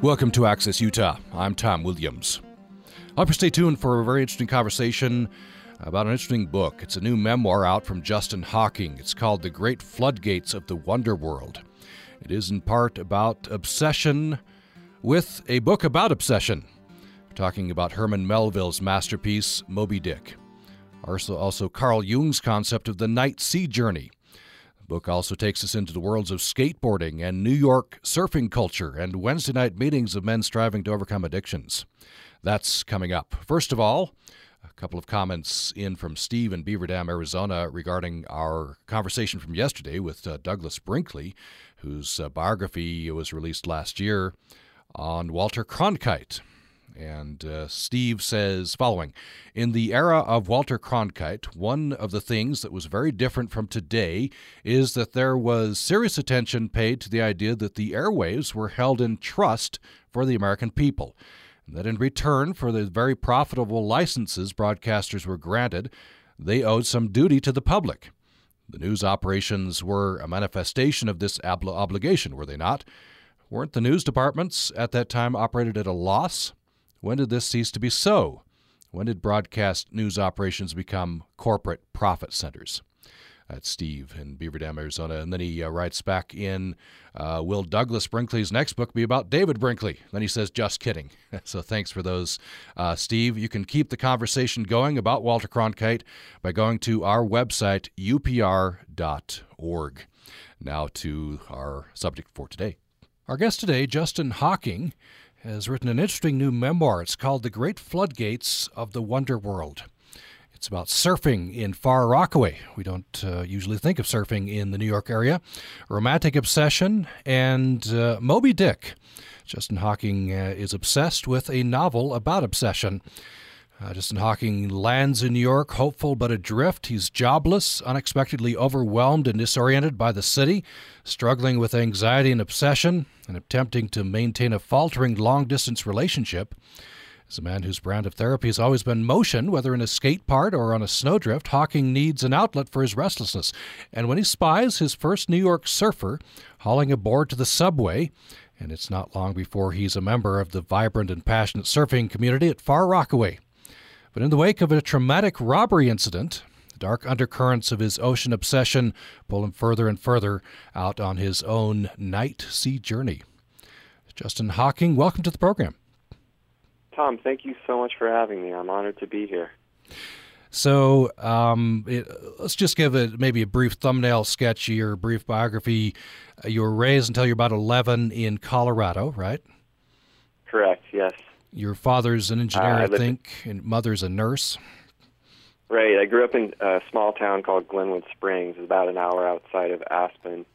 Welcome to Access Utah. I'm Tom Williams. I hope you stay tuned for a very interesting conversation about an interesting book. It's a new memoir out from Justin Hocking. It's called The Great Floodgates of the Wonder World. It is in part about obsession with a book about obsession. We're talking about Herman Melville's masterpiece, Moby Dick. Also, also Carl Jung's concept of the night sea journey. Book also takes us into the worlds of skateboarding and New York surfing culture and Wednesday night meetings of men striving to overcome addictions. That's coming up. First of all, a couple of comments in from Steve in Beaver Dam, Arizona, regarding our conversation from yesterday with uh, Douglas Brinkley, whose uh, biography was released last year on Walter Cronkite. And uh, Steve says following In the era of Walter Cronkite, one of the things that was very different from today is that there was serious attention paid to the idea that the airwaves were held in trust for the American people And that in return for the very profitable licenses broadcasters were granted, they owed some duty to the public. The news operations were a manifestation of this ob- obligation, were they not? Weren't the news departments at that time operated at a loss? When did this cease to be so? When did broadcast news operations become corporate profit centers? That's Steve in Beaver Dam, Arizona. And then he uh, writes back in uh, Will Douglas Brinkley's next book be about David Brinkley? Then he says, just kidding. so thanks for those, uh, Steve. You can keep the conversation going about Walter Cronkite by going to our website, upr.org. Now to our subject for today. Our guest today, Justin Hocking, has written an interesting new memoir. It's called The Great Floodgates of the Wonder World. It's about surfing in Far Rockaway. We don't uh, usually think of surfing in the New York area. Romantic obsession and uh, Moby Dick. Justin Hocking uh, is obsessed with a novel about obsession. Uh, Justin Hocking lands in New York, hopeful but adrift. He's jobless, unexpectedly overwhelmed and disoriented by the city, struggling with anxiety and obsession, and attempting to maintain a faltering long distance relationship. As a man whose brand of therapy has always been motion, whether in a skate park or on a snowdrift, Hocking needs an outlet for his restlessness. And when he spies his first New York surfer hauling aboard to the subway, and it's not long before he's a member of the vibrant and passionate surfing community at Far Rockaway. But in the wake of a traumatic robbery incident, the dark undercurrents of his ocean obsession pull him further and further out on his own night sea journey. Justin Hocking, welcome to the program. Tom, thank you so much for having me. I'm honored to be here. So um, it, let's just give it maybe a brief thumbnail sketch of your brief biography. You were raised until you're about 11 in Colorado, right? Correct, yes. Your father's an engineer, uh, I, I think, and mother's a nurse. Right. I grew up in a small town called Glenwood Springs, about an hour outside of Aspen.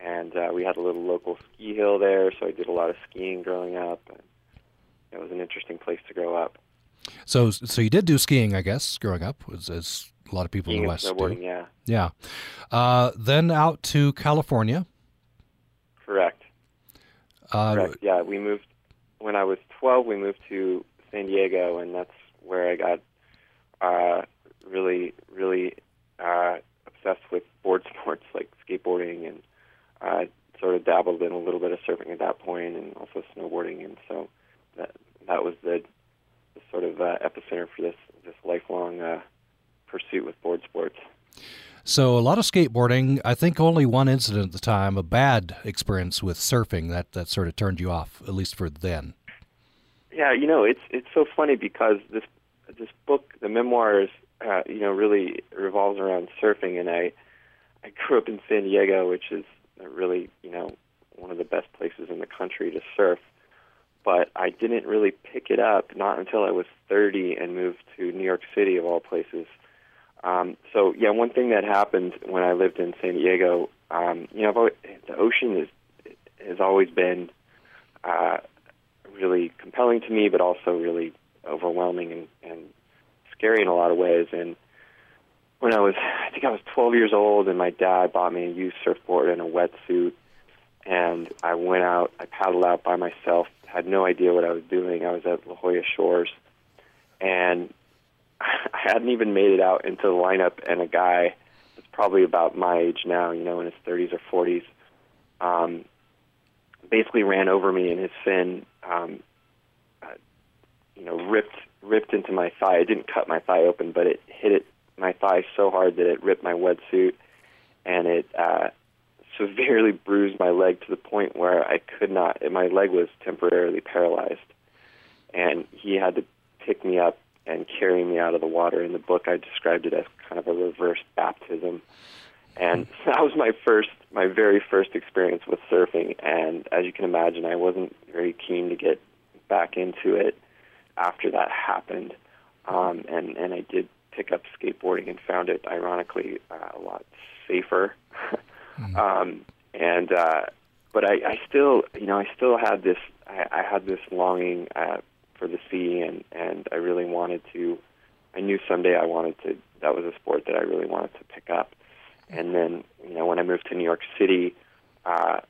And uh, we had a little local ski hill there, so I did a lot of skiing growing up. And it was an interesting place to grow up. So, so you did do skiing, I guess, growing up, as, as a lot of people skiing in the West do. Yeah, yeah. Uh, then out to California. Correct. Uh, Correct. Yeah, we moved when I was 12. We moved to San Diego, and that's where I got uh, really, really uh, obsessed with board sports like skateboarding, and uh, sort of dabbled in a little bit of surfing at that point, and also snowboarding, and so that that was the, the sort of uh, epicenter for this this lifelong uh, pursuit with board sports. So a lot of skateboarding. I think only one incident at the time, a bad experience with surfing that that sort of turned you off, at least for then. Yeah, you know, it's it's so funny because this this book, the memoirs, uh, you know, really revolves around surfing, and I I grew up in San Diego, which is really you know one of the best places in the country to surf but I didn't really pick it up not until I was 30 and moved to New York City of all places. Um, so yeah, one thing that happened when I lived in San Diego, um, you know, the ocean is has always been uh, really compelling to me, but also really overwhelming and, and scary in a lot of ways. And when I was, I think I was 12 years old, and my dad bought me a used surfboard and a wetsuit, and I went out, I paddled out by myself had no idea what I was doing. I was at La Jolla Shores, and I hadn't even made it out into the lineup. And a guy that's probably about my age now, you know, in his 30s or 40s, um, basically ran over me in his fin, um, uh, you know, ripped ripped into my thigh. It didn't cut my thigh open, but it hit it my thigh so hard that it ripped my wetsuit, and it uh, severely bruised my leg to the point where I could not. My leg was temporarily paralyzed, and he had to pick me up and carry me out of the water. In the book, I described it as kind of a reverse baptism, and that was my first, my very first experience with surfing. And as you can imagine, I wasn't very keen to get back into it after that happened. Um, and and I did pick up skateboarding and found it ironically uh, a lot safer. mm-hmm. um, and uh, but I, I still, you know, I still had this. I, I had this longing uh, for the sea, and and I really wanted to. I knew someday I wanted to. That was a sport that I really wanted to pick up. And then, you know, when I moved to New York City, uh,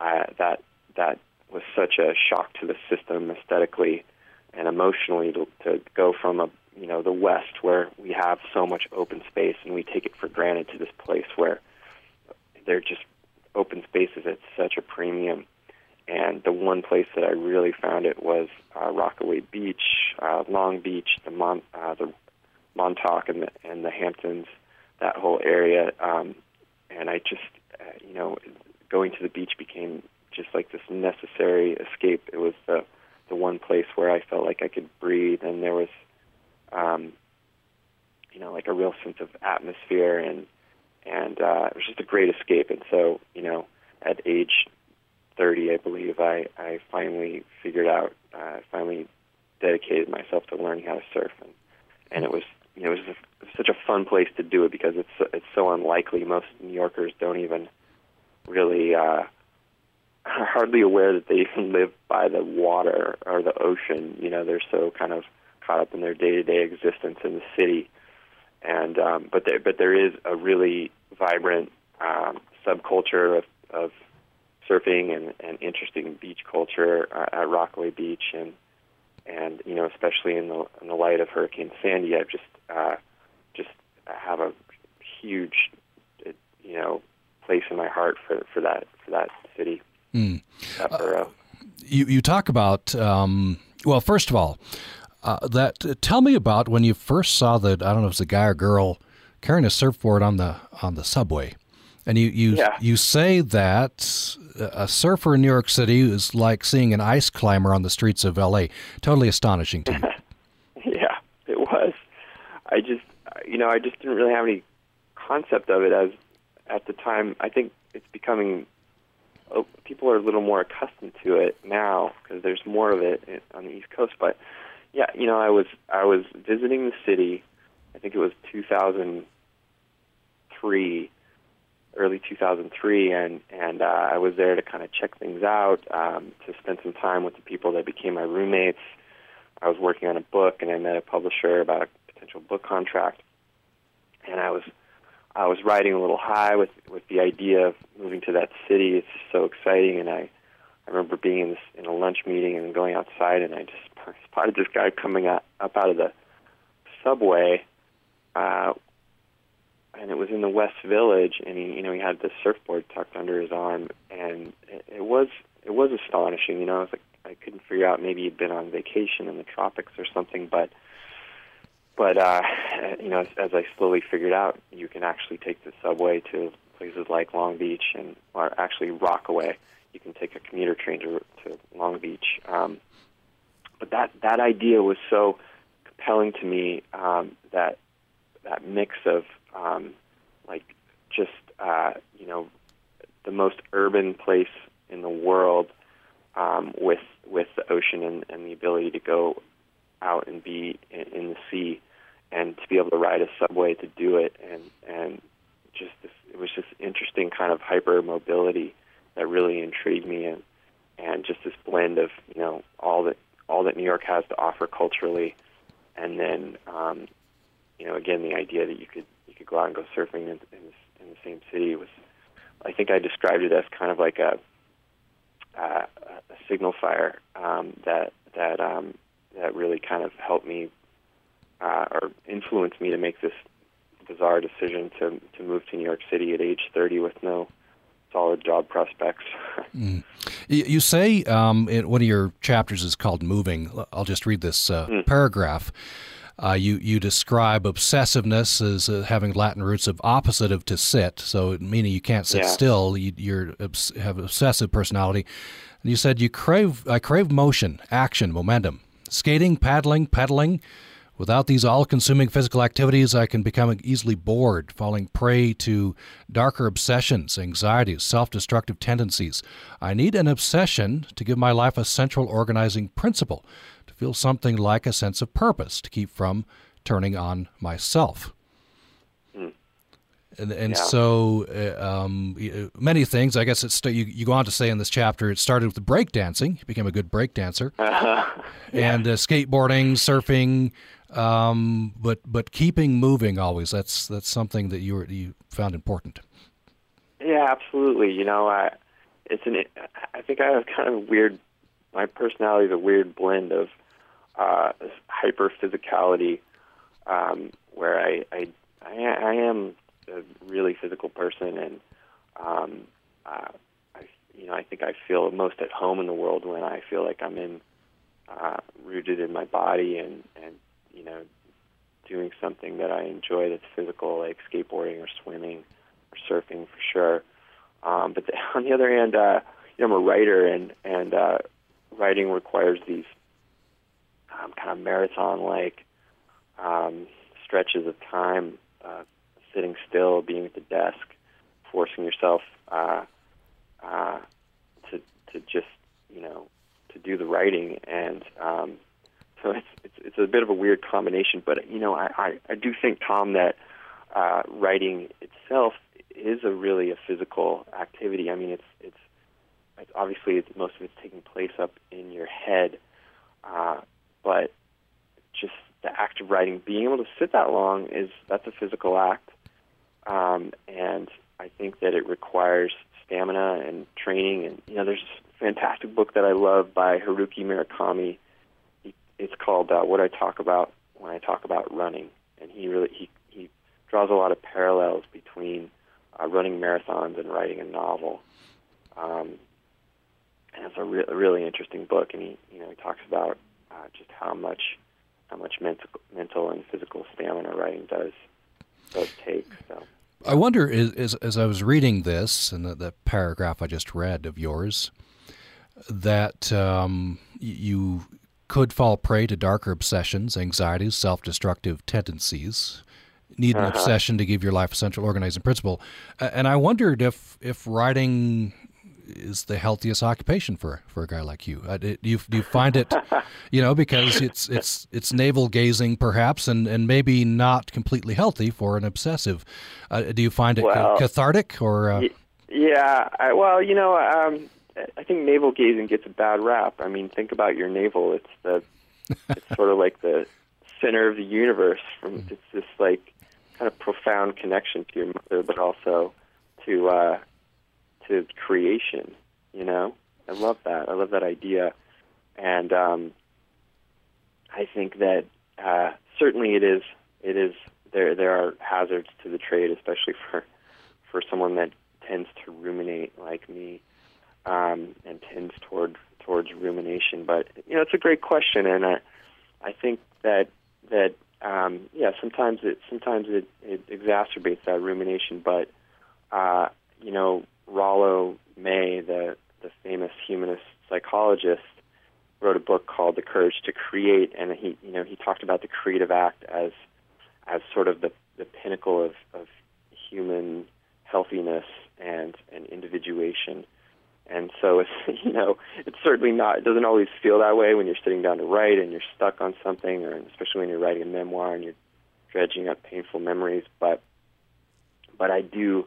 I, that that was such a shock to the system aesthetically and emotionally to, to go from a you know the West where we have so much open space and we take it for granted to this place where they're just open spaces at such a premium. And the one place that I really found it was uh, Rockaway Beach, uh, Long Beach, the Mon- uh, the Montauk, and the and the Hamptons, that whole area. Um, and I just, uh, you know, going to the beach became just like this necessary escape. It was the the one place where I felt like I could breathe, and there was, um, you know, like a real sense of atmosphere, and and uh, it was just a great escape. And so, you know, at age 30, I believe, I I finally figured out, uh, finally dedicated myself to learning how to surf, and and it was you know it was, a, such a fun place to do it because it's it's so unlikely. Most New Yorkers don't even really. Uh, are hardly aware that they even live by the water or the ocean. You know, they're so kind of caught up in their day-to-day existence in the city. And um, but there, but there is a really vibrant um, subculture of, of surfing and, and interesting beach culture uh, at Rockaway Beach, and and you know especially in the in the light of Hurricane Sandy, I've just uh, just have a huge you know place in my heart for for that for that city. Mm. Uh, you you talk about um, well, first of all, uh, that uh, tell me about when you first saw that I don't know if it's a guy or girl carrying a surfboard on the on the subway, and you you yeah. you say that a surfer in New York City is like seeing an ice climber on the streets of L.A. Totally astonishing to me. yeah, it was. I just you know I just didn't really have any concept of it as at the time. I think it's becoming Oh, people are a little more accustomed to it now because there's more of it on the East Coast. But yeah, you know, I was I was visiting the city. I think it was 2003, early 2003, and and uh, I was there to kind of check things out, um, to spend some time with the people that became my roommates. I was working on a book, and I met a publisher about a potential book contract, and I was I was riding a little high with with the idea of moving to that city. It's just so exciting, and I I remember being in this in a lunch meeting and going outside, and I just spotted this guy coming up up out of the subway, uh, and it was in the West Village, and he you know he had the surfboard tucked under his arm, and it, it was it was astonishing. You know, I was like I couldn't figure out maybe he'd been on vacation in the tropics or something, but but uh, you know, as, as I slowly figured out, you can actually take the subway to places like Long Beach and, or actually Rockaway. You can take a commuter train to, to Long Beach. Um, but that that idea was so compelling to me um, that that mix of um, like just uh, you know the most urban place in the world um, with with the ocean and, and the ability to go out and be in, in the sea and to be able to ride a subway to do it. And and just this, it was just interesting kind of hyper mobility that really intrigued me and and just this blend of you know all that all that New York has to offer culturally. And then um, you know again the idea that you could could go out and go surfing in, in, in the same city was I think I described it as kind of like a uh, a signal fire um, that that um, that really kind of helped me uh, or influenced me to make this bizarre decision to to move to New York City at age 30 with no solid job prospects. mm. You say um, in one of your chapters is called "Moving." I'll just read this uh, mm. paragraph. Uh, you you describe obsessiveness as uh, having Latin roots of opposite of to sit, so meaning you can't sit yeah. still. You you're, have obsessive personality. And you said you crave I crave motion, action, momentum, skating, paddling, pedaling. Without these all-consuming physical activities, I can become easily bored, falling prey to darker obsessions, anxieties, self-destructive tendencies. I need an obsession to give my life a central organizing principle to feel something like a sense of purpose to keep from turning on myself. And, and yeah. so uh, um, many things. I guess it's you, you go on to say in this chapter. It started with the break dancing. You became a good break dancer, uh-huh. yeah. and uh, skateboarding, surfing, um, but but keeping moving always. That's that's something that you were, you found important. Yeah, absolutely. You know, I it's an I think I have kind of weird. My personality is a weird blend of uh, hyper physicality, um, where I, I, I I am a really physical person, and um, uh, I you know I think I feel most at home in the world when I feel like I'm in uh, rooted in my body and and you know doing something that I enjoy that's physical, like skateboarding or swimming or surfing for sure. Um, but the, on the other hand, uh, you know, I'm a writer, and and uh, writing requires these um, kind of marathon-like um, stretches of time, uh, sitting still, being at the desk, forcing yourself uh, uh, to to just you know to do the writing, and um, so it's, it's it's a bit of a weird combination. But you know, I I, I do think Tom that uh, writing itself is a really a physical activity. I mean, it's it's, it's obviously it's, most of it's taking place up in your head. Uh, but just the act of writing, being able to sit that long is that's a physical act, um, and I think that it requires stamina and training. And you know, there's a fantastic book that I love by Haruki Murakami. It's called uh, "What I Talk About When I Talk About Running," and he really he he draws a lot of parallels between uh, running marathons and writing a novel. Um, and it's a, re- a really interesting book, and he you know he talks about uh, just how much how much mental mental and physical stamina writing does does take. So. I wonder, as, as I was reading this and the, the, paragraph I just read of yours, that um, you could fall prey to darker obsessions, anxieties, self destructive tendencies, need an uh-huh. obsession to give your life a central organizing principle. And I wondered if, if writing is the healthiest occupation for for a guy like you. Uh, do you you find it, you know, because it's it's it's navel gazing perhaps, and and maybe not completely healthy for an obsessive. Uh, do you find it well, cathartic or? Uh... Yeah, I, well, you know, um, I think navel gazing gets a bad rap. I mean, think about your navel. It's the it's sort of like the center of the universe. From mm-hmm. it's this like kind of profound connection to your mother, but also to uh, to creation. You know, I love that. I love that idea, and um, I think that uh, certainly it is. It is there. There are hazards to the trade, especially for for someone that tends to ruminate like me, um, and tends toward towards rumination. But you know, it's a great question, and I I think that that um, yeah, sometimes it sometimes it, it exacerbates that rumination, but uh, you know, Rollo May, the the famous humanist psychologist, wrote a book called The Courage to Create, and he you know he talked about the creative act as as sort of the the pinnacle of, of human healthiness and and individuation. And so it's you know it's certainly not it doesn't always feel that way when you're sitting down to write and you're stuck on something, or especially when you're writing a memoir and you're dredging up painful memories. But but I do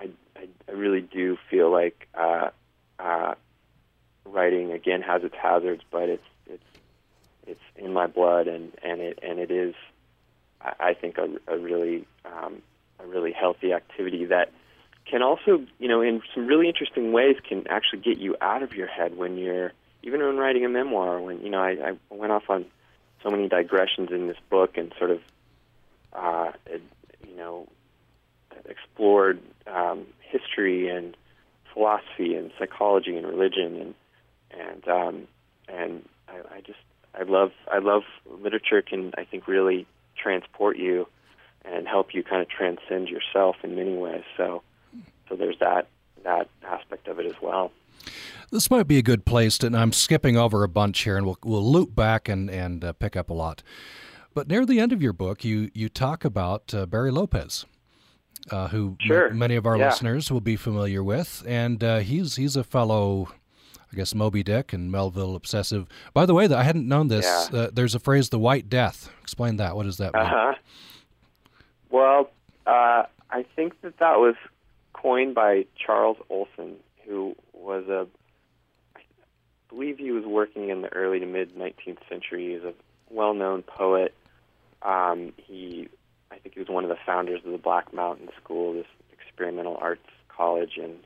I, I, I really do feel like uh, uh, writing again has its hazards, but it's it's it's in my blood, and and it and it is, I, think, a, a really um, a really healthy activity that can also, you know, in some really interesting ways, can actually get you out of your head when you're even when writing a memoir. When you know, I, I went off on so many digressions in this book and sort of, uh, you know, explored um, history and philosophy and psychology and religion and and um, and I, I just I love I love literature can I think really transport you and help you kind of transcend yourself in many ways. So so there's that that aspect of it as well. This might be a good place to, and I'm skipping over a bunch here, and we'll we'll loop back and and uh, pick up a lot. But near the end of your book, you you talk about uh, Barry Lopez, uh, who sure. m- many of our yeah. listeners will be familiar with, and uh, he's he's a fellow. I guess Moby Dick and Melville obsessive. By the way, I hadn't known this. Yeah. Uh, there's a phrase, "the White Death." Explain that. What does that mean? Uh-huh. Well, uh, I think that that was coined by Charles Olson, who was a, I believe he was working in the early to mid 19th century. He's a well-known poet. Um, he, I think he was one of the founders of the Black Mountain School, this experimental arts college, in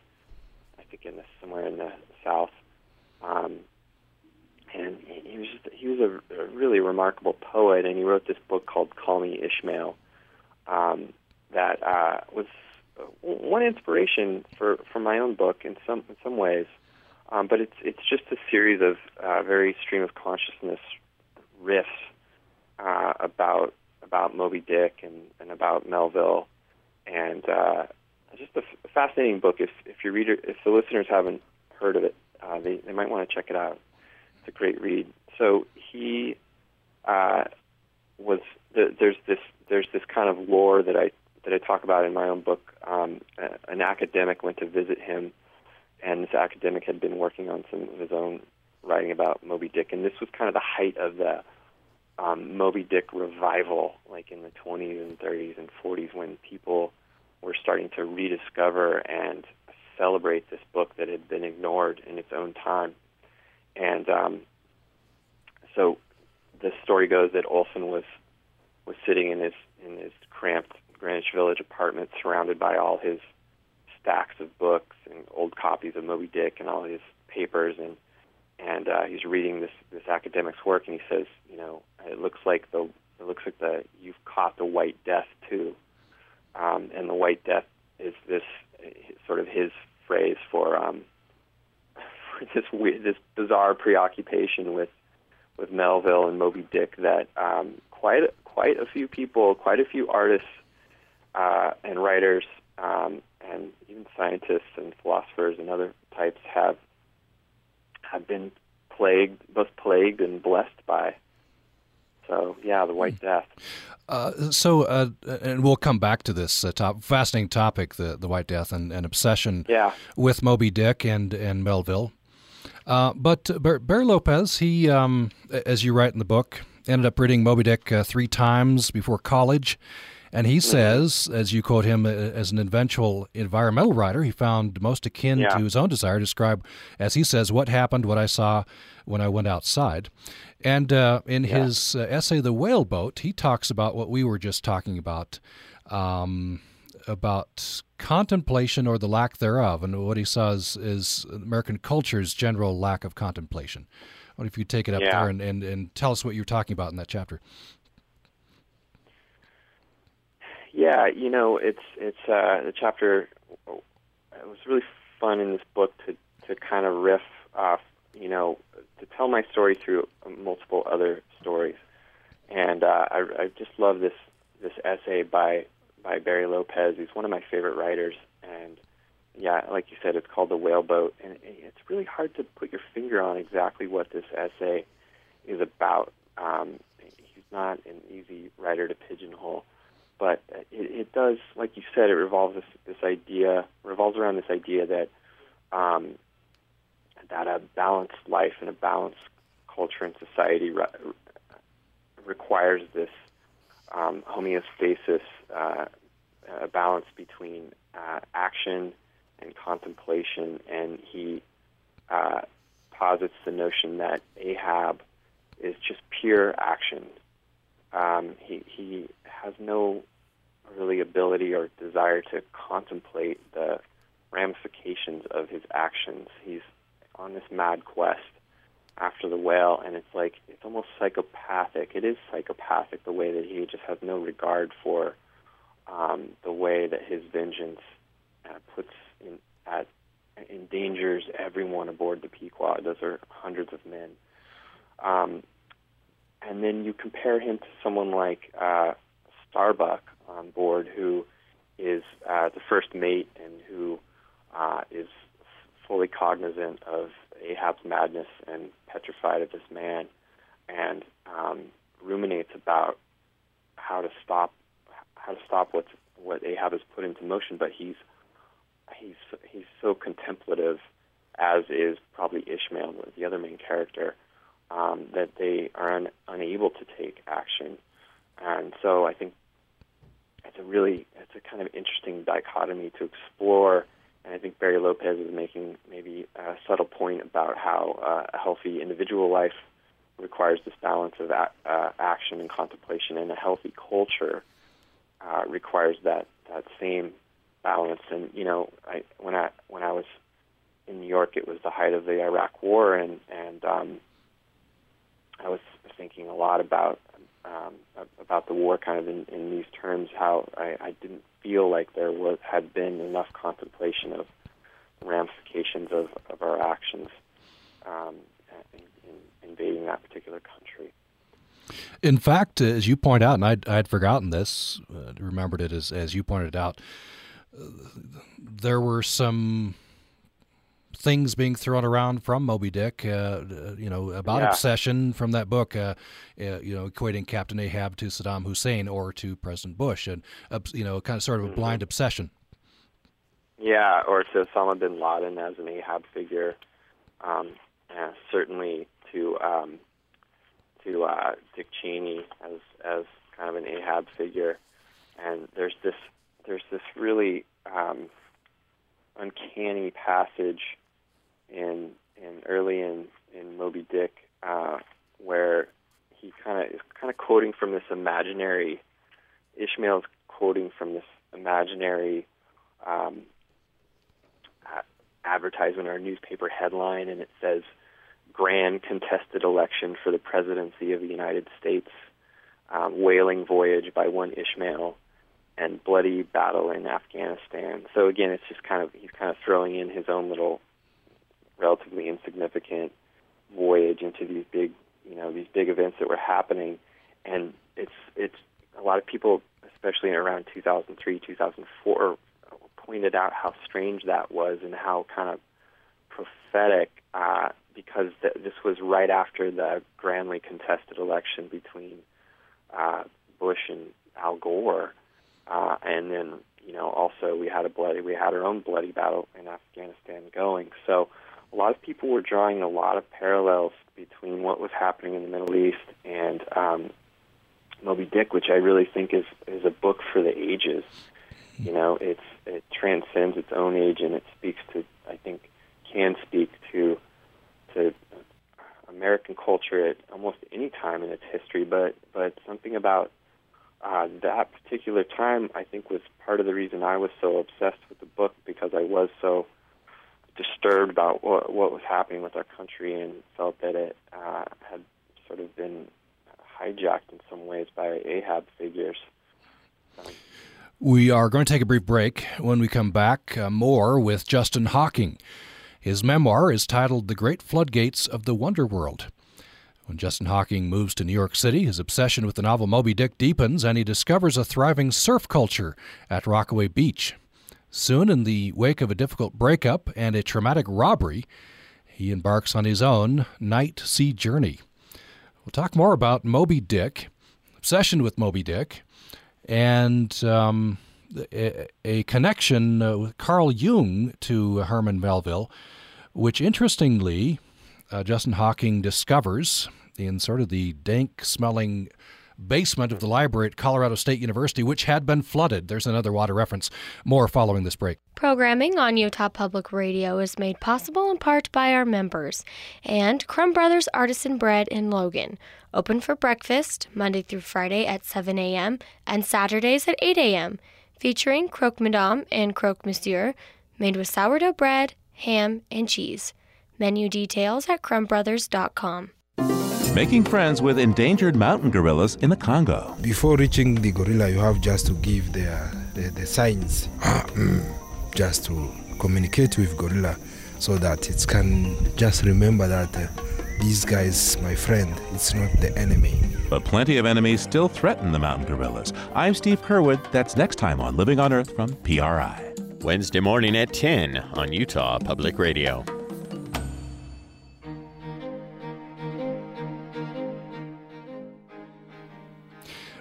I think in the, somewhere in the South. Um, and he was just, he was a, a really remarkable poet, and he wrote this book called Call Me Ishmael, um, that uh, was one inspiration for, for my own book in some in some ways. Um, but it's it's just a series of uh, very stream of consciousness riffs uh, about about Moby Dick and, and about Melville, and uh, just a, f- a fascinating book. If if your reader if the listeners haven't heard of it, uh, they they might want to check it out. It's a great read. So he uh, was the, there's this there's this kind of lore that I that I talk about in my own book. Um, an academic went to visit him, and this academic had been working on some of his own writing about Moby Dick, and this was kind of the height of the um, Moby Dick revival, like in the 20s and 30s and 40s, when people were starting to rediscover and celebrate this book that had been ignored in its own time. And um, so the story goes that Olson was was sitting in his in his cramped Greenwich Village apartment, surrounded by all his stacks of books and old copies of Moby Dick and all his papers, and and uh, he's reading this this academic's work, and he says, you know, it looks like the it looks like the you've caught the White Death too, um, and the White Death is this sort of his phrase for um, for this weird, this bizarre preoccupation with with Melville and Moby Dick that um, quite quite a few people, quite a few artists uh, and writers, um, and even scientists and philosophers and other types have have been plagued, both plagued and blessed by. So yeah, the White Death. Uh, so, uh, and we'll come back to this uh, top, fascinating topic, the the White Death and, and obsession Yeah. with Moby Dick and and Melville. Uh, but Bar- Barry Lopez, he, um, as you write in the book, ended up reading Moby Dick uh, three times before college. And he says, as you quote him, uh, as an eventual environmental writer, he found most akin Yeah. to his own desire to describe, as he says, what happened, what I saw when I went outside. And uh, in Yeah. his uh, essay, The Whale Boat, he talks about what we were just talking about. Um, about contemplation or the lack thereof, and what he says is American culture's general lack of contemplation. What if you take it up Yeah. there and, and, and tell us what you're talking about in that chapter? Yeah, you know, it's it's uh, the chapter. It was really fun in this book to to kind of riff off, you know, to tell my story through multiple other stories, and uh, I, I just love this this essay by by Barry Lopez. He's one of my favorite writers, and yeah, like you said, it's called The Whale Boat, and it's really hard to put your finger on exactly what this essay is about. Um, he's not an easy writer to pigeonhole but it, it does, like you said, it revolves this, this idea revolves around this idea that um, that a balanced life and a balanced culture and society re- requires this um, homeostasis, uh, a balance between uh, action and contemplation, and he uh, posits the notion that Ahab is just pure action. Um, he he has no really ability or desire to contemplate the ramifications of his actions. He's on this mad quest after the whale, and it's like it's almost psychopathic. It is psychopathic the way that he just has no regard for um, the way that his vengeance uh, puts in, at endangers everyone aboard the Pequod. Those are hundreds of men. Um, and then you compare him to someone like uh, Starbuck on board, who is uh, the first mate and who uh, is fully cognizant of Ahab's madness and petrified of this man, and um, ruminates about how to stop how to stop what what Ahab has put into motion. But he's he's he's so contemplative, as is probably Ishmael, the other main character, um, that they are un, unable to take action. And so I think it's a really it's a kind of interesting dichotomy to explore and I think Barry Lopez is making maybe a subtle point about how uh, a healthy individual life requires this balance of a- uh, action and contemplation, and a healthy culture uh, requires that that same balance. And you know, I, when I when I was in New York, it was the height of the Iraq War, and and um, I was thinking a lot about um, about the war, kind of in, in these terms. How I, I didn't feel like there was had been enough contemplation of ramifications of, of our actions um, in, in invading that particular country. In fact, as you point out, and I'd, forgotten this, uh, remembered it as, as you pointed out, uh, there were some things being thrown around from Moby Dick, uh, uh, you know, about yeah. obsession from that book, uh, uh, you know, equating Captain Ahab to Saddam Hussein or to President Bush, and you know, kind of sort of a mm-hmm. blind obsession. Yeah, or to Osama bin Laden as an Ahab figure. Um, yeah, certainly to um, to uh, Dick Cheney as as kind of an Ahab figure, and there's this there's this really um, uncanny passage in in early in in Moby Dick, uh, where he kind of is kind of quoting from this imaginary. Ishmael's quoting from this imaginary um, advertisement or newspaper headline, and it says, "Grand contested election for the presidency of the United States, um, whaling voyage by one Ishmael." And bloody battle in Afghanistan. So again, it's just kind of he's kind of throwing in his own little relatively insignificant voyage into these big, you know, these big events that were happening, and it's it's a lot of people, especially around 2003, 2004, pointed out how strange that was and how kind of prophetic, uh, because th- this was right after the grandly contested election between uh, Bush and Al Gore, uh, and then you know also we had a bloody we had our own bloody battle in Afghanistan going. So a lot of people were drawing a lot of parallels between what was happening in the Middle East and um, Moby Dick, which I really think is is a book for the ages. You know, it's it transcends its own age and it speaks to I think can speak to to American culture at almost any time in its history, but but something about uh, that particular time I think was part of the reason I was so obsessed with the book because I was so disturbed about what, what was happening with our country and felt that it uh, had sort of been hijacked in some ways by Ahab figures. We are going to take a brief break. When we come back, uh, more with Justin Hocking. His memoir is titled The Great Floodgates of the Wonder World. When Justin Hocking moves to New York City, his obsession with the novel Moby Dick deepens and he discovers a thriving surf culture at Rockaway Beach. Soon, in the wake of a difficult breakup and a traumatic robbery, he embarks on his own night sea journey. We'll talk more about Moby Dick, obsession with Moby Dick, and um, a, a, connection uh, with Carl Jung to Herman Melville, which interestingly, uh, Justin Hocking discovers in sort of the dank smelling basement of the library at Colorado State University, which had been flooded. There's another water reference. More following this break. Programming on Utah Public Radio is made possible in part by our members and Crumb Brothers Artisan Bread in Logan. Open for breakfast Monday through Friday at 7 a.m. and Saturdays at 8 a.m. Featuring croque madame and croque monsieur, made with sourdough bread, ham, and cheese. Menu details at crumbbrothers.com making friends with endangered mountain gorillas in the Congo. Before reaching the gorilla, you have just to give the, the, the signs, just to communicate with gorilla so that it can just remember that uh, these guys, my friend, it's not the enemy. But plenty of enemies still threaten the mountain gorillas. I'm Steve Curwood. That's next time on Living on Earth from PRI. Wednesday morning at 10 on Utah Public Radio.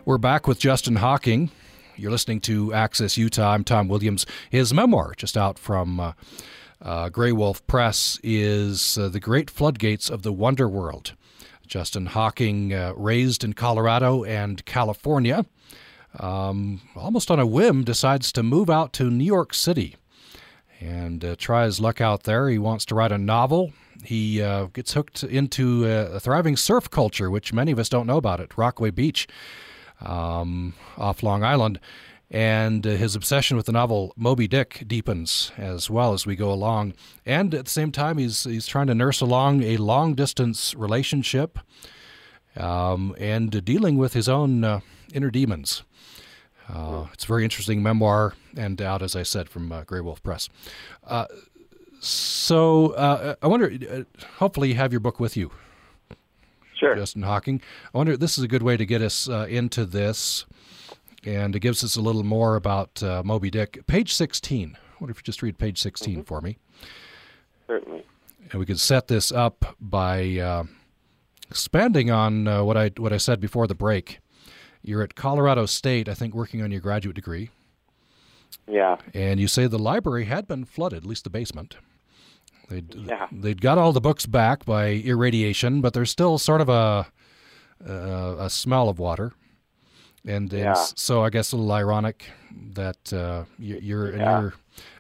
We're back with Justin Hocking. You're listening to Access Utah. I'm Tom Williams. His memoir, just out from uh, uh, Graywolf Press, is uh, The Great Floodgates of the Wonder World. Justin Hocking, uh, raised in Colorado and California, um, almost on a whim, decides to move out to New York City and uh, try his luck out there. He wants to write a novel. He uh, gets hooked into a thriving surf culture, which many of us don't know about it, Rockaway Beach um, off Long Island. And uh, his obsession with the novel Moby Dick deepens as well as we go along. And at the same time, he's he's trying to nurse along a long distance relationship um, and dealing with his own uh, inner demons. Uh, it's a very interesting memoir and out, as I said, from uh, Graywolf Press. Uh, so uh, I wonder, uh, hopefully, you have your book with you Sure. Justin Hocking. I wonder, this is a good way to get us uh, into this, and it gives us a little more about uh, Moby Dick. Page 16. I wonder if you just read page 16 mm-hmm. for me. Certainly. And we could set this up by uh, expanding on uh, what I what I said before the break. You're at Colorado State, I think, working on your graduate degree. Yeah. And you say the library had been flooded, at least the basement. They'd, yeah. they'd got all the books back by irradiation, but there's still sort of a uh, a smell of water. And, and yeah. so I guess a little ironic that uh, you, are yeah. you're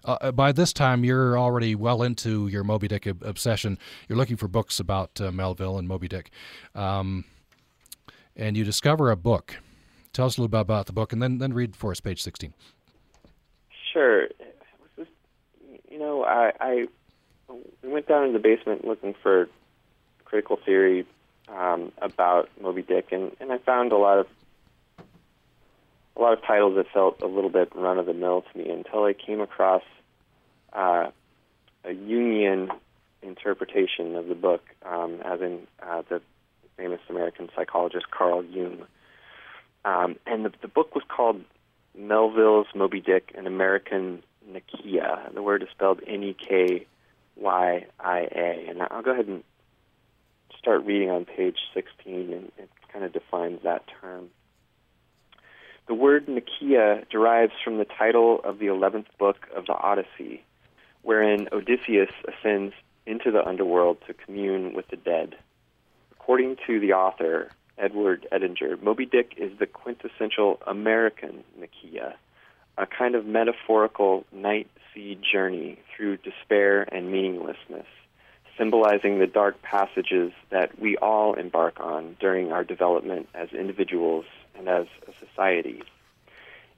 uh, by this time you're already well into your Moby Dick ob- obsession. You're looking for books about uh, Melville and Moby Dick, um, and you discover a book. Tell us a little bit about the book, and then then read for us page sixteen. Sure. You know, I, I we went down in the basement looking for critical theory um, about Moby Dick, and, and I found a lot of a lot of titles that felt a little bit run of the mill to me until I came across uh, a Jungian interpretation of the book, um, as in uh, the famous American psychologist Carl Jung. Um, and the, the book was called Melville's Moby Dick, an American Nekyia. The word is spelled N E K Y I A. And I'll go ahead and start reading on page 16, and it kind of defines that term. The word Nekyia derives from the title of the 11th book of the Odyssey, wherein Odysseus ascends into the underworld to commune with the dead. According to the author, Edward Edinger, Moby Dick is the quintessential American Nekyia, a kind of metaphorical night sea journey through despair and meaninglessness, symbolizing the dark passages that we all embark on during our development as individuals and as a society.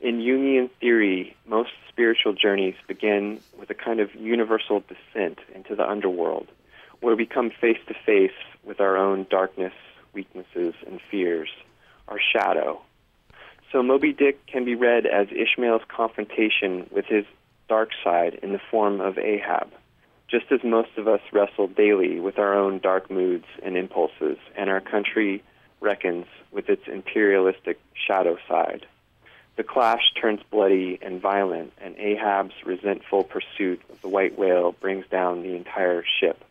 In Jungian theory, most spiritual journeys begin with a kind of universal descent into the underworld, where we come face to face with our own darkness, weaknesses, and fears, our shadow. So Moby Dick can be read as Ishmael's confrontation with his dark side in the form of Ahab, just as most of us wrestle daily with our own dark moods and impulses, and our country reckons with its imperialistic shadow side. The clash turns bloody and violent, and Ahab's resentful pursuit of the white whale brings down the entire ship.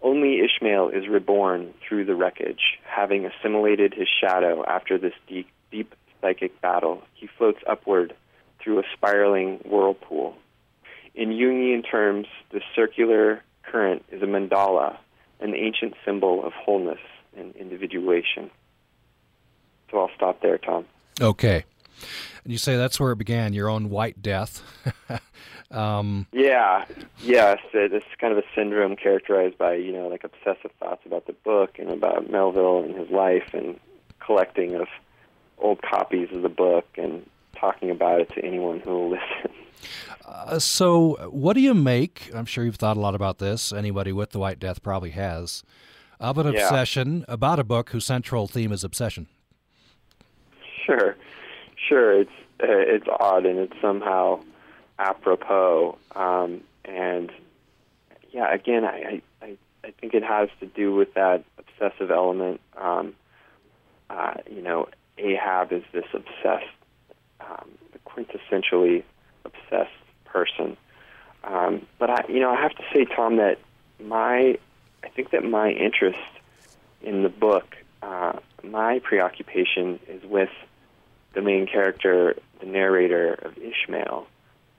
Only Ishmael is reborn through the wreckage, having assimilated his shadow after this deep, deep psychic battle. He floats upward through a spiraling whirlpool. In Jungian terms, the circular current is a mandala, an ancient symbol of wholeness and individuation. So I'll stop there, Tom. Okay. And you say that's where it began, your own white death. um, yeah, yes. It's kind of a syndrome characterized by, you know, like obsessive thoughts about the book and about Melville and his life and collecting of old copies of the book and talking about it to anyone who will listen. Uh, so, what do you make? I'm sure you've thought a lot about this. Anybody with the White Death probably has. Of an Yeah. obsession about a book whose central theme is obsession. Sure, sure. It's uh, it's odd and it's somehow apropos. Um, and yeah, again, I, I I think it has to do with that obsessive element. Um, uh, you know, Ahab is this obsessed, um, quintessentially obsessed person. Um, but I, you know, I have to say, Tom, that my, I think that my interest in the book, uh, my preoccupation is with the main character, the narrator of Ishmael,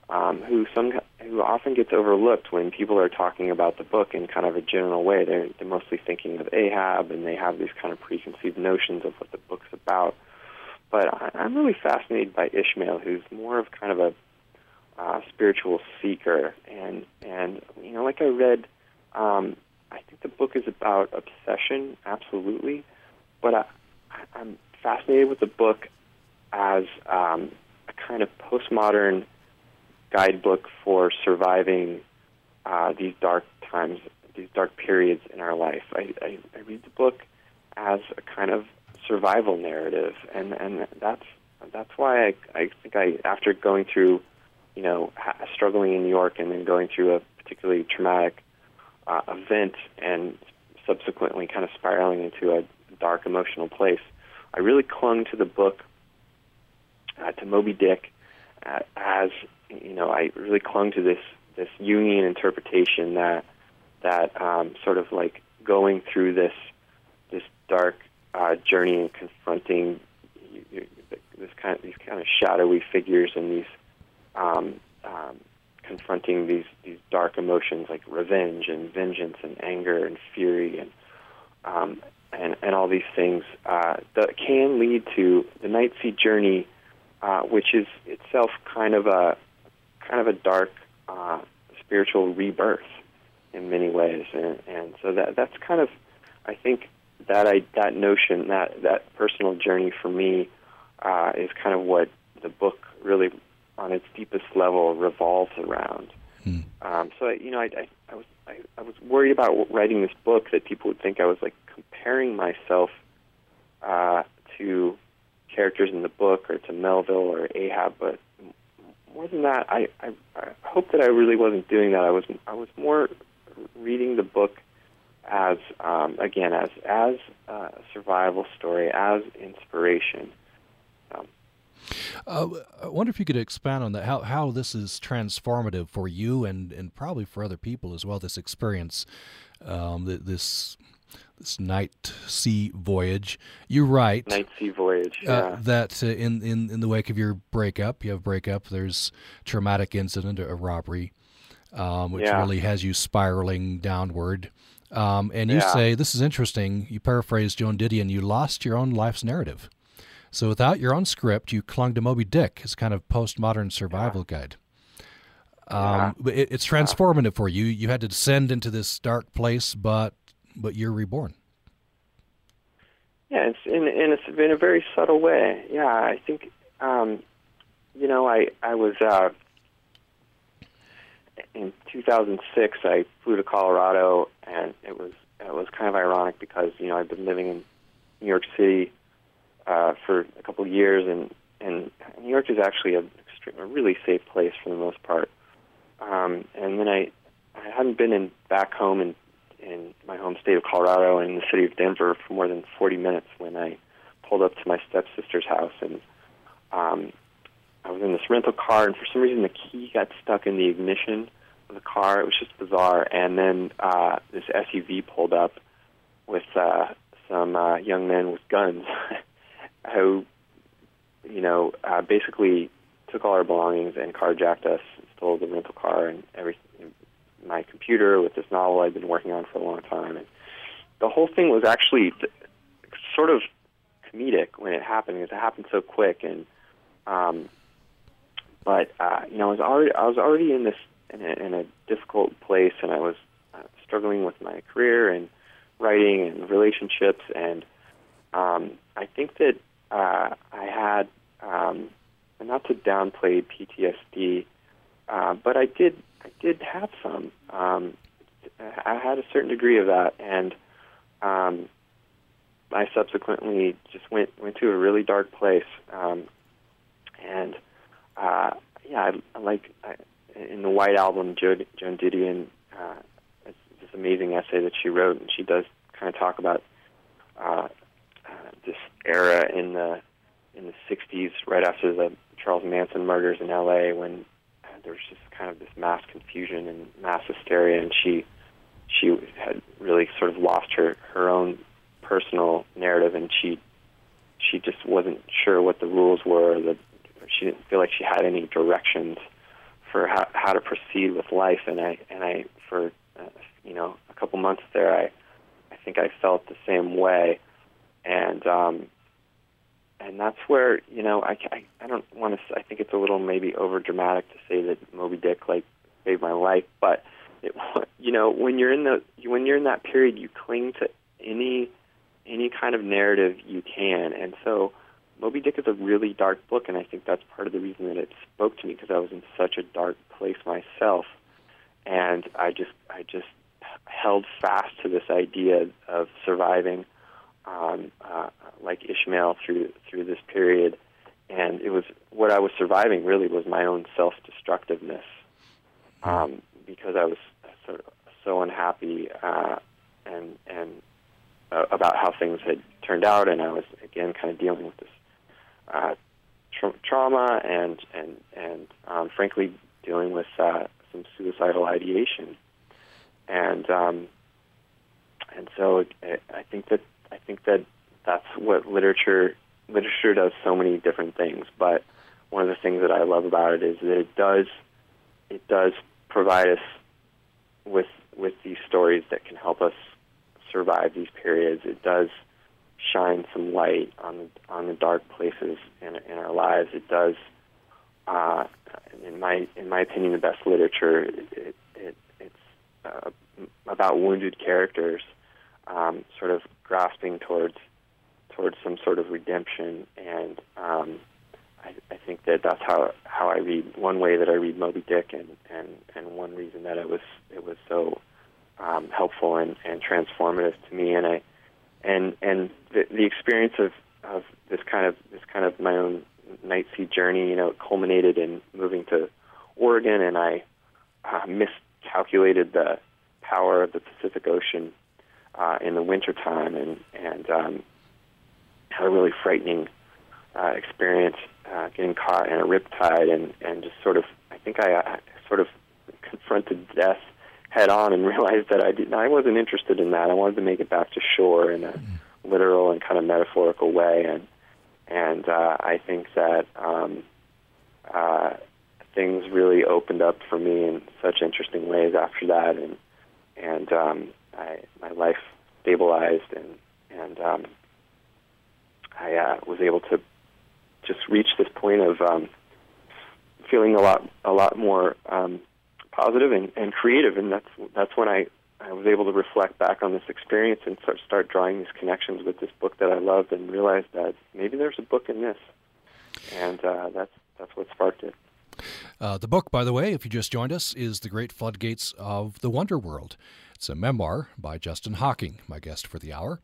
um, who some who often gets overlooked when people are talking about the book in kind of a general way. They're, they're mostly thinking of Ahab, and they have these kind of preconceived notions of what the book's about. But I'm really fascinated by Ishmael, who's more of kind of a uh, spiritual seeker, and and you know, like I read, um, I think the book is about obsession, absolutely, but I, I'm fascinated with the book as um, a kind of postmodern guidebook for surviving uh, these dark times, these dark periods in our life. I, I, I read the book as a kind of survival narrative, and and that's that's why I I think I after going through, you know, ha- struggling in New York and then going through a particularly traumatic uh, event and subsequently kind of spiraling into a dark emotional place, I really clung to the book, uh, to Moby Dick, uh, as you know, I really clung to this this Jungian interpretation that that um, sort of like going through this this dark uh, journey and confronting this kind of these kind of shadowy figures and these um, um, confronting these these dark emotions like revenge and vengeance and anger and fury and um, and and all these things uh, that can lead to the night sea journey, uh, which is itself kind of a kind of a dark uh, spiritual rebirth in many ways, and, and so that that's kind of, I think that I that notion that that personal journey for me uh, is kind of what the book really, on its deepest level, revolves around. Hmm. Um, so you know, I, I, I was I, I was worried about writing this book that people would think I was like comparing myself uh, to characters in the book or to Melville or Ahab, but more than that, I, I, I hope that I really wasn't doing that. I was I was more reading the book as um, again as as a survival story, as inspiration. Um, Uh, I wonder if you could expand on that. How how this is transformative for you and and probably for other people as well. This experience, um, th- this this night sea voyage. You write Night Sea Voyage. Yeah. uh, that uh, in, in in the wake of your breakup, you have breakup. There's traumatic incident, a robbery, um, which Yeah. really has you spiraling downward. Um, and you Yeah. say this is interesting. You paraphrase Joan Didion. You lost your own life's narrative. So without your own script, you clung to Moby Dick as kind of postmodern survival guide. Um, but it, it's transformative for you. You had to descend into this dark place, but but you're reborn. Yeah, it's in in a, in a very subtle way. Yeah, I think um, you know I I was uh, in 2006. I flew to Colorado, and it was it was kind of ironic because you know I've been living in New York City uh, for a couple of years, and and New York is actually a, a really safe place for the most part. Um, and then I I hadn't been in back home in in my home state of Colorado and in the city of Denver for more than 40 minutes when I pulled up to my stepsister's house and um, I was in this rental car and for some reason the key got stuck in the ignition of the car. It was just bizarre. And then uh, this SUV pulled up with uh, some uh, young men with guns who, you know, uh, basically took all our belongings and carjacked us, stole the rental car and everything my computer with this novel I'd been working on for a long time. And the whole thing was actually sort of comedic when it happened because it happened so quick. And um, but uh, you know, I was already I was already in this in a, in a difficult place, and I was uh, struggling with my career and writing and relationships. And um, I think that uh, I had um, not to downplay PTSD, uh, but I did I did have some. Um, I had a certain degree of that, and um, I subsequently just went went to a really dark place. Um, and uh, yeah, I, I like I, in the White Album, jo- Joan Didion, uh, this amazing essay that she wrote, and she does kind of talk about uh, uh, this era in the in the 60s, right after the Charles Manson murders in L.A., when uh, there was just kind of this mass confusion and mass hysteria, and she she had really sort of lost her her own personal narrative, and she she just wasn't sure what the rules were. That she didn't feel like she had any directions for how, how to proceed with life, and I and I for uh, you know a couple months there, I I think I felt the same way, and um, and that's where you know I I, I don't want to I think it's a little maybe over dramatic to say that Moby Dick like saved my life, but it, you know when you're in the when you're in that period, you cling to any any kind of narrative you can, and so Moby Dick is a really dark book, and I think that's part of the reason that it spoke to me because I was in such a dark place myself, and I just I just held fast to this idea of surviving, um, uh, like Ishmael through through this period, and it was what I was surviving really was my own self destructiveness, um, because I was so, so unhappy uh, and and uh, about how things had turned out, and I was again kind of dealing with this uh, tra- trauma and and and um, frankly dealing with uh, some suicidal ideation, and um, and so it, I think that I think that that's what literature literature does so many different things, but one of the things that I love about it is that it does it does provide us with with these stories that can help us survive these periods. It does shine some light on on the dark places in in our lives. It does, uh, in my in my opinion, the best literature. It, it, it's uh, about wounded characters, um, sort of grasping towards towards some sort of redemption, and um, I, I think that that's how how I read one way that I read Moby Dick, and and and one reason that it was it was so um, helpful and, and transformative to me, and I and and the, the experience of of this kind of this kind of my own night sea journey, you know, culminated in moving to Oregon, and I uh, miscalculated the power of the Pacific Ocean uh, in the wintertime, and and um, had a really frightening uh, experience uh, getting caught in a riptide, and and just sort of I think I, I sort of confronted death head on and realized that I didn't I wasn't interested in that. I wanted to make it back to shore in a literal and kind of metaphorical way and and uh, I think that um, uh, things really opened up for me in such interesting ways after that and and um, I, my life stabilized and and um, I uh, was able to just reach this point of um, feeling a lot a lot more um, positive and, and creative, and that's that's when I I was able to reflect back on this experience and start start drawing these connections with this book that I loved, and realized that maybe there's a book in this, and uh, that's that's what sparked it. Uh, the book, by the way, if you just joined us, is The Great Floodgates of the Wonder World. It's a memoir by Justin Hocking, my guest for the hour.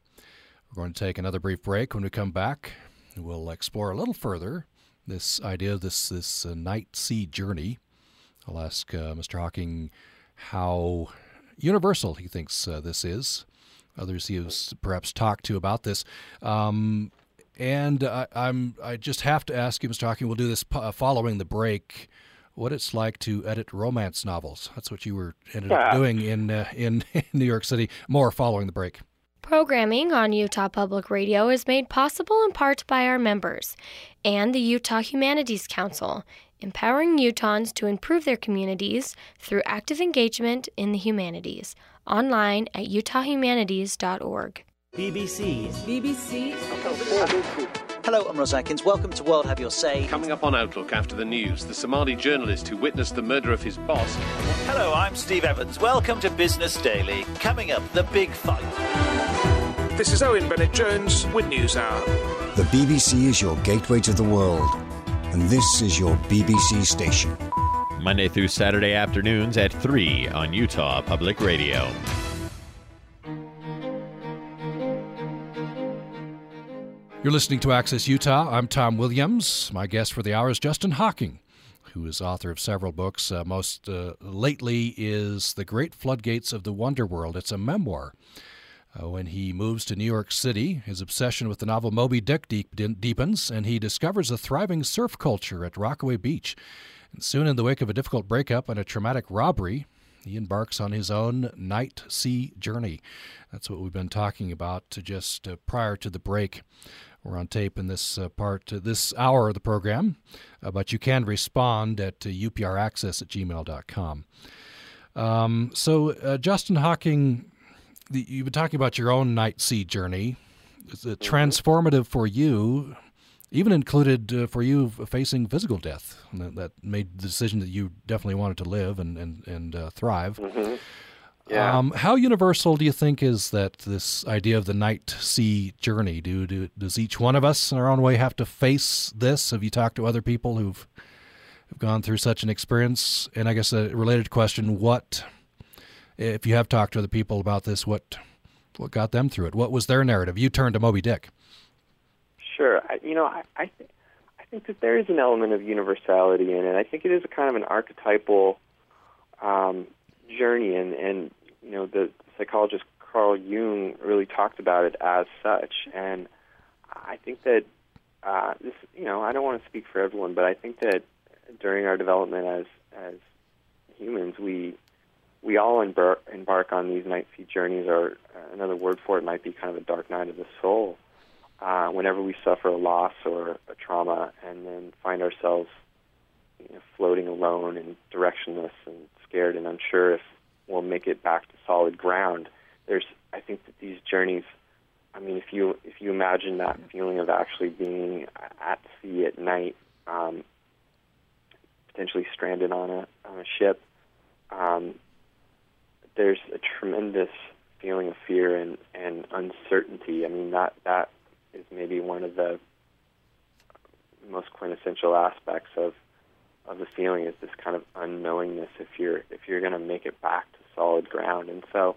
We're going to take another brief break. When we come back, we'll explore a little further this idea of this this uh, night sea journey I'll ask uh, Mr. Hocking how universal he thinks uh, this is. Others he has perhaps talked to about this. Um, and I, am I just have to ask you, Mr. Hocking, we'll do this po- uh, following the break. What it's like to edit romance novels? That's what you were ended up doing in uh, in New York City. More following the break. Programming on Utah Public Radio is made possible in part by our members and the Utah Humanities Council empowering Utahns to improve their communities through active engagement in the humanities. Online at utahhumanities.org. BBC. BBC. Hello, I'm Ros Atkins. Welcome to World Have Your Say. Coming up on Outlook after the news, the Somali journalist who witnessed the murder of his boss. Hello, I'm Steve Evans. Welcome to Business Daily. Coming up, the big fight. This is Owen Bennett Jones with News Hour. The BBC is your gateway to the world and this is your BBC station. Monday through Saturday afternoons at 3 on Utah Public Radio. You're listening to Access Utah. I'm Tom Williams. My guest for the hour is Justin Hocking, who is author of several books. Uh, most uh, lately is The Great Floodgates of the Wonder World. It's a memoir. Uh, when he moves to New York City, his obsession with the novel Moby Dick deep, deepens, and he discovers a thriving surf culture at Rockaway Beach. And soon, in the wake of a difficult breakup and a traumatic robbery, he embarks on his own night sea journey. That's what we've been talking about just uh, prior to the break. We're on tape in this uh, part, uh, this hour of the program, uh, but you can respond at uh, upraccess at gmail.com. Um, so, uh, Justin Hocking, the, you've been talking about your own night sea journey. It's mm-hmm. transformative for you even included uh, for you facing physical death. That, that, made the decision that you definitely wanted to live and and and uh, thrive. Mm-hmm. Yeah. Um, how universal do you think is that this idea of the night sea journey? Do, do does each one of us in our own way have to face this? Have you talked to other people who've have gone through such an experience? And I guess a related question: What, if you have talked to other people about this, what what got them through it? What was their narrative? You turned to Moby Dick. Sure. I, you know, I, I, th- I think that there is an element of universality in it. I think it is a kind of an archetypal um, journey, and, and you know, the psychologist Carl Jung really talked about it as such. And I think that uh, this, you know, I don't want to speak for everyone, but I think that during our development as as humans, we we all embark, embark on these night sea journeys, or uh, another word for it might be kind of a dark night of the soul uh, whenever we suffer a loss or a trauma and then find ourselves you know, floating alone and directionless and scared and unsure if we'll make it back to solid ground. There's, I think that these journeys. I mean, if you if you imagine that feeling of actually being at sea at night, um, potentially stranded on a on a ship, um, there's a tremendous feeling of fear and and uncertainty. I mean, that that is maybe one of the most quintessential aspects of of the feeling is this kind of unknowingness if you're if you're going to make it back to solid ground. And so,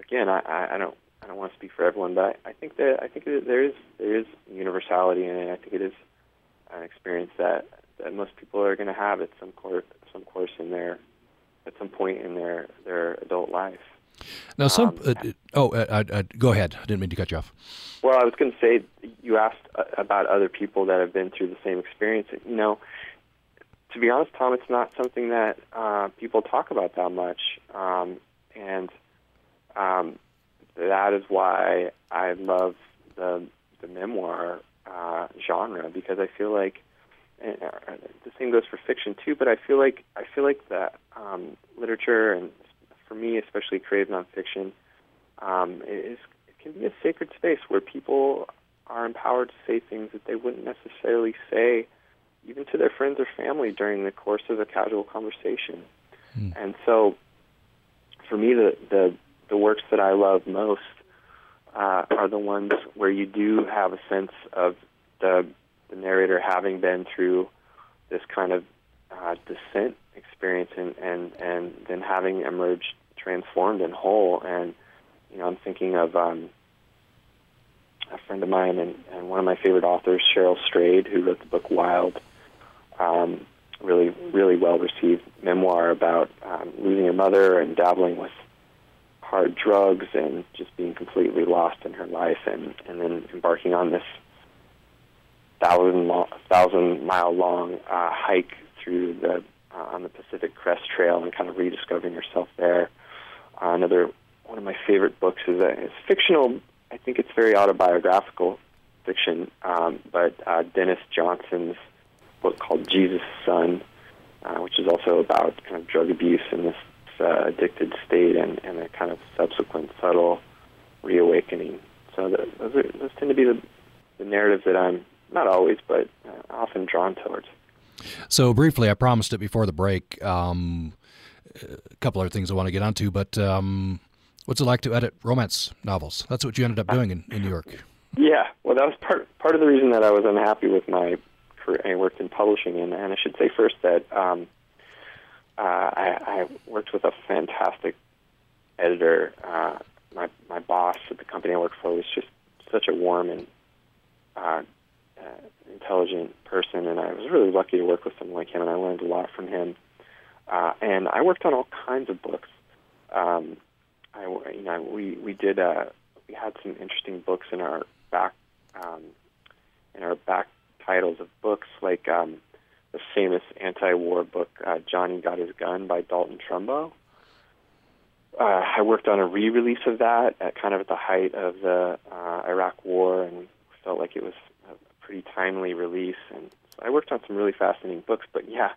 again, I, I don't I don't want to speak for everyone, but I, I think that I think that there is there is universality in it. I think it is an experience that that most people are going to have at some course some course in their at some point in their their adult life. Now, some. Um, uh, oh, uh, uh, go ahead. I didn't mean to cut you off. Well, I was going to say you asked uh, about other people that have been through the same experience. You know, to be honest, Tom, it's not something that uh, people talk about that much, um, and um, that is why I love the the memoir uh, genre because I feel like and, uh, the same goes for fiction too. But I feel like I feel like that um, literature and for me, especially creative nonfiction, um, is it can be a sacred space where people are empowered to say things that they wouldn't necessarily say, even to their friends or family during the course of a casual conversation. Mm. And so, for me, the the the works that I love most uh, are the ones where you do have a sense of the the narrator having been through this kind of uh, descent experience and, and, and then having emerged transformed and whole. And you know, I'm thinking of um, a friend of mine and, and one of my favorite authors, Cheryl Strayed, who wrote the book Wild. Um, really, really well received memoir about um, losing her mother and dabbling with hard drugs and just being completely lost in her life, and and then embarking on this thousand long, thousand mile long uh, hike through the uh, on the Pacific Crest Trail and kind of rediscovering herself there. Uh, another one of my favorite books is, a, it's fictional. I think it's very autobiographical fiction, um, but uh, Denis Johnson's book called Jesus' Son, uh, which is also about kind of drug abuse and this uh, addicted state and, and a kind of subsequent subtle reawakening. So the, those, are, those tend to be the, the narratives that I'm not always, but uh, often drawn towards. So briefly, I promised it before the break. Um, a couple other things I want to get onto, but um, what's it like to edit romance novels? That's what you ended up doing in, in New York. Yeah, well, that was part part of the reason that I was unhappy with my career. I worked in publishing, and, and I should say first that um, uh, I, I worked with a fantastic editor. Uh, my my boss at the company I worked for was just such a warm and uh, uh, intelligent person, and I was really lucky to work with someone like him, and I learned a lot from him. Uh, and I worked on all kinds of books. Um, I, you know, we we did uh, we had some interesting books in our back um, in our back titles of books, like um, the famous anti-war book uh, Johnny Got His Gun by Dalton Trumbo. Uh, I worked on a re-release of that at kind of at the height of the uh, Iraq War, and felt like it was pretty timely release. And so I worked on some really fascinating books. But yeah,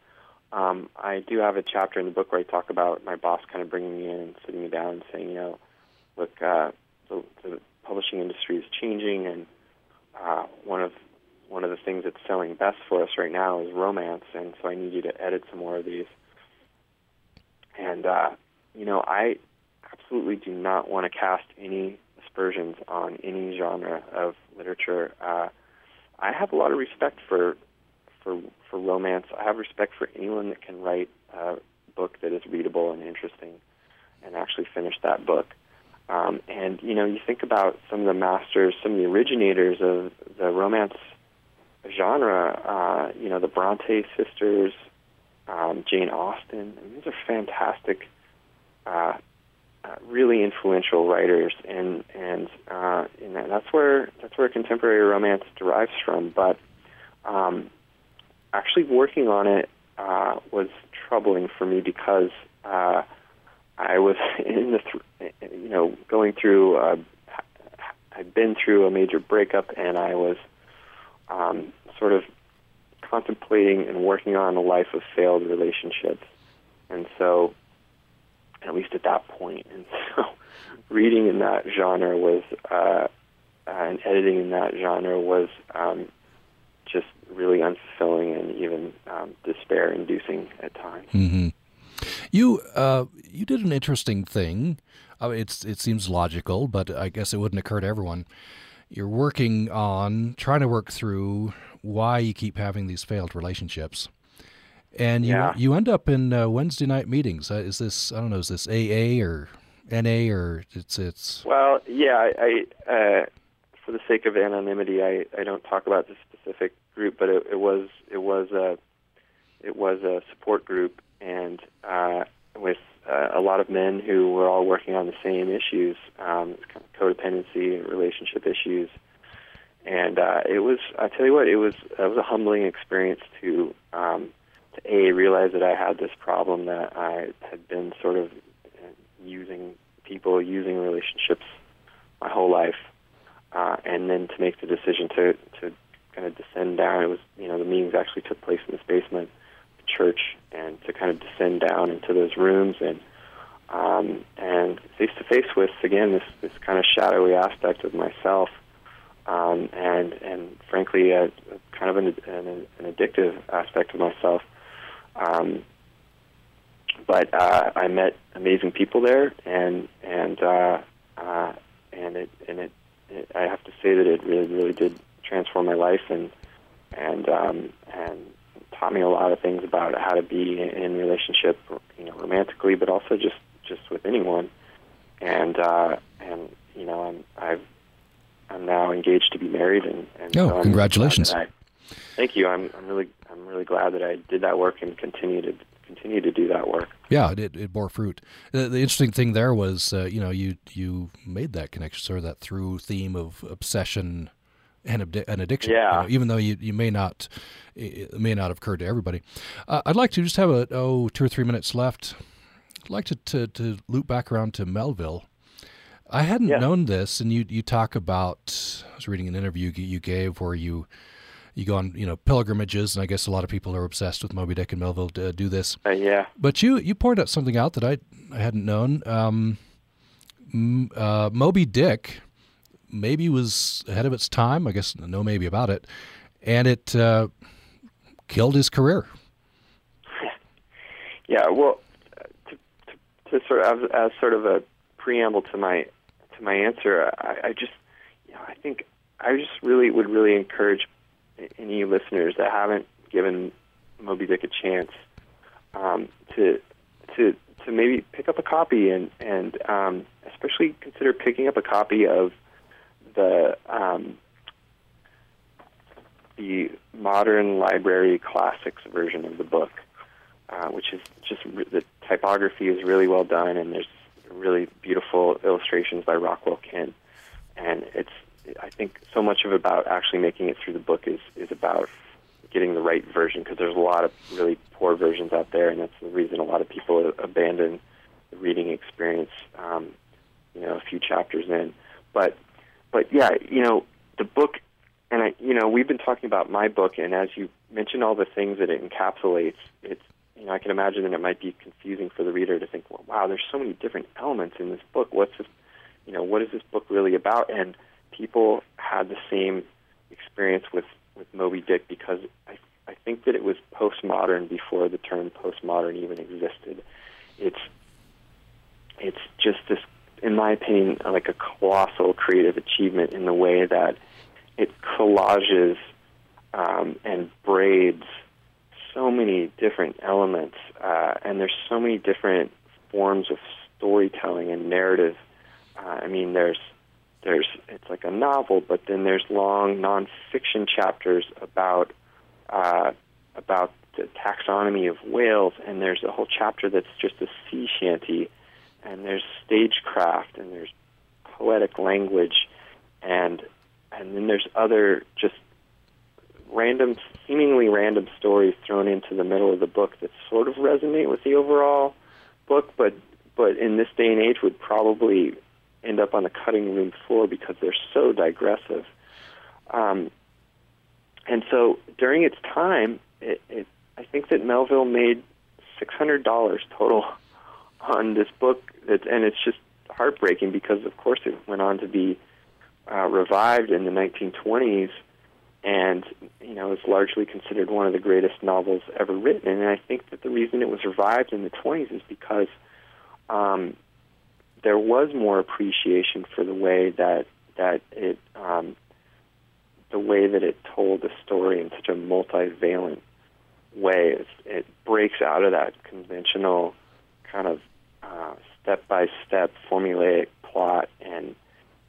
um, I do have a chapter in the book where I talk about my boss kind of bringing me in and sitting me down and saying, you know, look, uh, the, the publishing industry is changing, and uh, one of one of the things that's selling best for us right now is romance, and so I need you to edit some more of these. And uh, you know, I absolutely do not want to cast any aspersions on any genre of literature. Uh, I have a lot of respect for for for romance. I have respect for anyone that can write a book that is readable and interesting, and actually finish that book. Um, and you know, you think about some of the masters, some of the originators of the romance genre. Uh, you know, the Bronte sisters, um, Jane Austen. I mean, these are fantastic, uh, uh, really influential writers, and and uh, and that's where that's where contemporary romance derives from. But um, actually, working on it uh, was troubling for me because uh, I was in the th- you know going through. Uh, I'd been through a major breakup, and I was um, sort of contemplating and working on a life of failed relationships. And so, at least at that point, and so reading in that genre was, uh, and editing in that genre was um, just really unfulfilling and even um, despair-inducing at times. Mm-hmm. You uh, you did an interesting thing. Uh, it's it seems logical, but I guess it wouldn't occur to everyone you're working on trying to work through why you keep having these failed relationships. And you yeah. you end up in uh, Wednesday night meetings. Uh, is this I don't know is this AA or NA or it's it's Well, yeah, I, I uh, for the sake of anonymity, I, I don't talk about the specific group, but it, it was it was a it was a support group and uh, with uh, a lot of men who were all working on the same issues, um, kind of codependency, and relationship issues, and uh, it was. I tell you what, it was it was a humbling experience to um, to a realize that I had this problem that I had been sort of using people, using relationships my whole life, uh, and then to make the decision to to kind of descend down. It was you know the meetings actually took place in this basement the church and to kind of descend down into those rooms and um, and face to face with again this this kind of shadowy aspect of myself um, and and frankly a, a kind of an, an, an addictive aspect of myself. Um, but uh, I met amazing people there, and and uh, uh, and it and it, it I have to say that it really really did transform my life and and um, and taught me a lot of things about how to be in relationship, you know, romantically, but also just just with anyone. And uh, and you know, I'm I've I'm now engaged to be married, and, and oh, so congratulations! I, thank you. I'm I'm really I'm really glad that I did that work and continue to continue to do that work. Yeah, it, it bore fruit. The, the interesting thing there was, uh, you know, you you made that connection, sort of that through theme of obsession and an addiction. Yeah. You know, even though you, you may not it may not have occurred to everybody. Uh, I'd like to just have a oh two or three minutes left. I'd like to to, to loop back around to Melville. I hadn't Yeah. known this, and you you talk about. I was reading an interview you gave where you you go on you know pilgrimages, and I guess a lot of people are obsessed with Moby Dick and Melville to do this. Uh, yeah. But you you pointed out something out that I I hadn't known. Um, uh, Moby Dick maybe was ahead of its time. I guess no maybe about it, and it uh, killed his career. Yeah, well, uh, to, to, to sort of as, as sort of a preamble to my to my answer, I, I just, you know, I think I just really would really encourage any listeners that haven't given Moby Dick a chance um, to to to maybe pick up a copy and and um, especially consider picking up a copy of the um, the modern library classics version of the book, uh, which is just the typography is really well done, and there's really beautiful illustrations by Rockwell Kent, and it's I think so much of about actually making it through the book is is about getting the right version because there's a lot of really poor versions out there, and that's the reason a lot of people abandon the reading experience. Um, you know, a few chapters in, but but yeah, you know, the book, and I, you know, we've been talking about my book, and as you mentioned, all the things that it encapsulates, it's you know, I can imagine that it might be confusing for the reader to think, well, wow, there's so many different elements in this book. What's this, you know, what is this book really about? And people had the same experience with with Moby Dick because I I think that it was postmodern before the term postmodern even existed. It's it's just this, in my opinion, like a colossal creative achievement in the way that it collages um, and braids so many different elements, uh, and there's so many different forms of storytelling and narrative. Uh, I mean, there's there's it's like a novel, but then there's long nonfiction chapters about uh, about the taxonomy of whales, and there's a whole chapter that's just a sea shanty, and there's stagecraft, and there's poetic language, and and then there's other just random, seemingly random stories thrown into the middle of the book that sort of resonate with the overall book, but but in this day and age would probably end up on the cutting room floor because they're so digressive. Um, and so during its time, it, it, I think that Melville made six hundred dollars total on this book. That, and it's just heartbreaking because, of course, it went on to be uh, revived in the 1920s, and you know is largely considered one of the greatest novels ever written. And I think that the reason it was revived in the 20s is because um, there was more appreciation for the way that that it um, the way that it told the story in such a multivalent way. It, it breaks out of that conventional kind of step by step formulaic plot and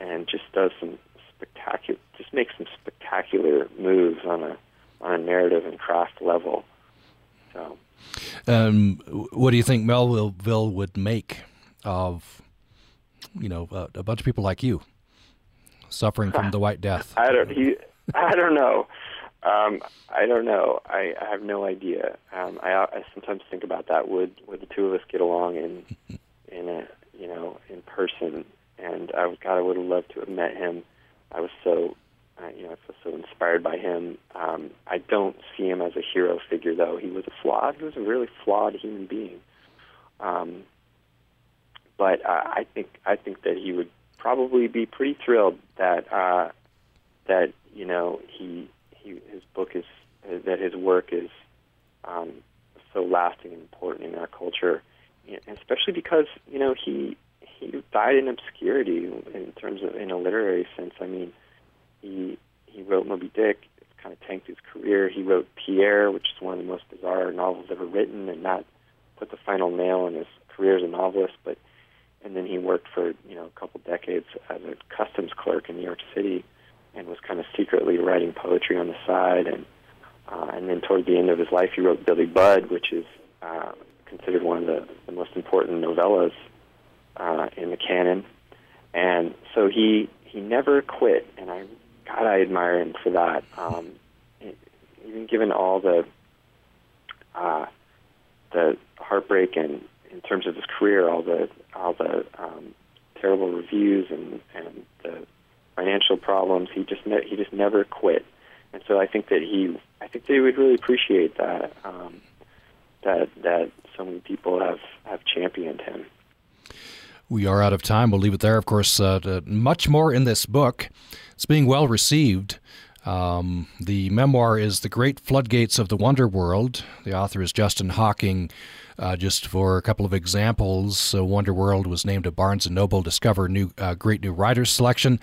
and just does some spectacular just makes some spectacular moves on a on a narrative and craft level. So, um, what do you think Melville would make of you know, uh, a bunch of people like you suffering from the White Death? I don't. He, I don't know. Um, I don't know. I, I have no idea. Um, I, I sometimes think about that. Would would the two of us get along in in a you know in person? And I God, I would have loved to have met him. I was so uh, you know I was so inspired by him. Um, I don't see him as a hero figure though. He was a flawed. He was a really flawed human being. Um, but uh, I think I think that he would probably be pretty thrilled that uh, that you know he he his book is that his work is um, so lasting and important in our culture, especially because you know he he died in obscurity in terms of in a literary sense. I mean, he he wrote Moby Dick. It kind of tanked his career. He wrote Pierre, which is one of the most bizarre novels ever written, and that put the final nail in his career as a novelist. But and then he worked for you know a couple decades as a customs clerk in New York City, and was kind of secretly writing poetry on the side. And uh, and then toward the end of his life, he wrote Billy Budd, which is uh, considered one of the, the most important novellas uh, in the canon. And so he he never quit, and I God I admire him for that. Um, even given all the uh, the heartbreak and in terms of his career, all the all the um, terrible reviews and and the financial problems, he just ne- he just never quit. And so I think that he I think they would really appreciate that um, that that so many people have have championed him. We are out of time. We'll leave it there. Of course, uh, much more in this book. It's being well received. Um, the memoir is The Great Floodgates of the Wonder World. The author is Justin Hocking. Uh, just for a couple of examples, uh, Wonder World was named a Barnes & Noble Discover new uh, Great New Writers selection.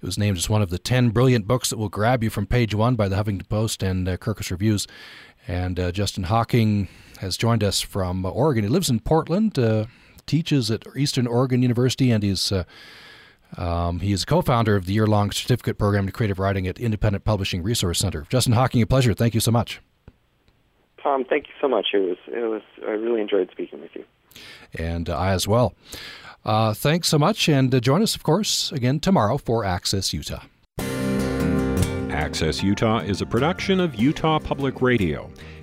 It was named as one of the 10 brilliant books that will grab you from page one by the Huffington Post and uh, Kirkus Reviews. And uh, Justin Hocking has joined us from Oregon. He lives in Portland, uh, teaches at Eastern Oregon University, and he's Um, he is co founder of the year long certificate program in creative writing at Independent Publishing Resource Center. Justin Hocking, a pleasure. Thank you so much. Tom, thank you so much. It was, it was, I really enjoyed speaking with you. And uh, I as well. Uh, thanks so much, and uh, join us, of course, again tomorrow for Access Utah. Access Utah is a production of Utah Public Radio.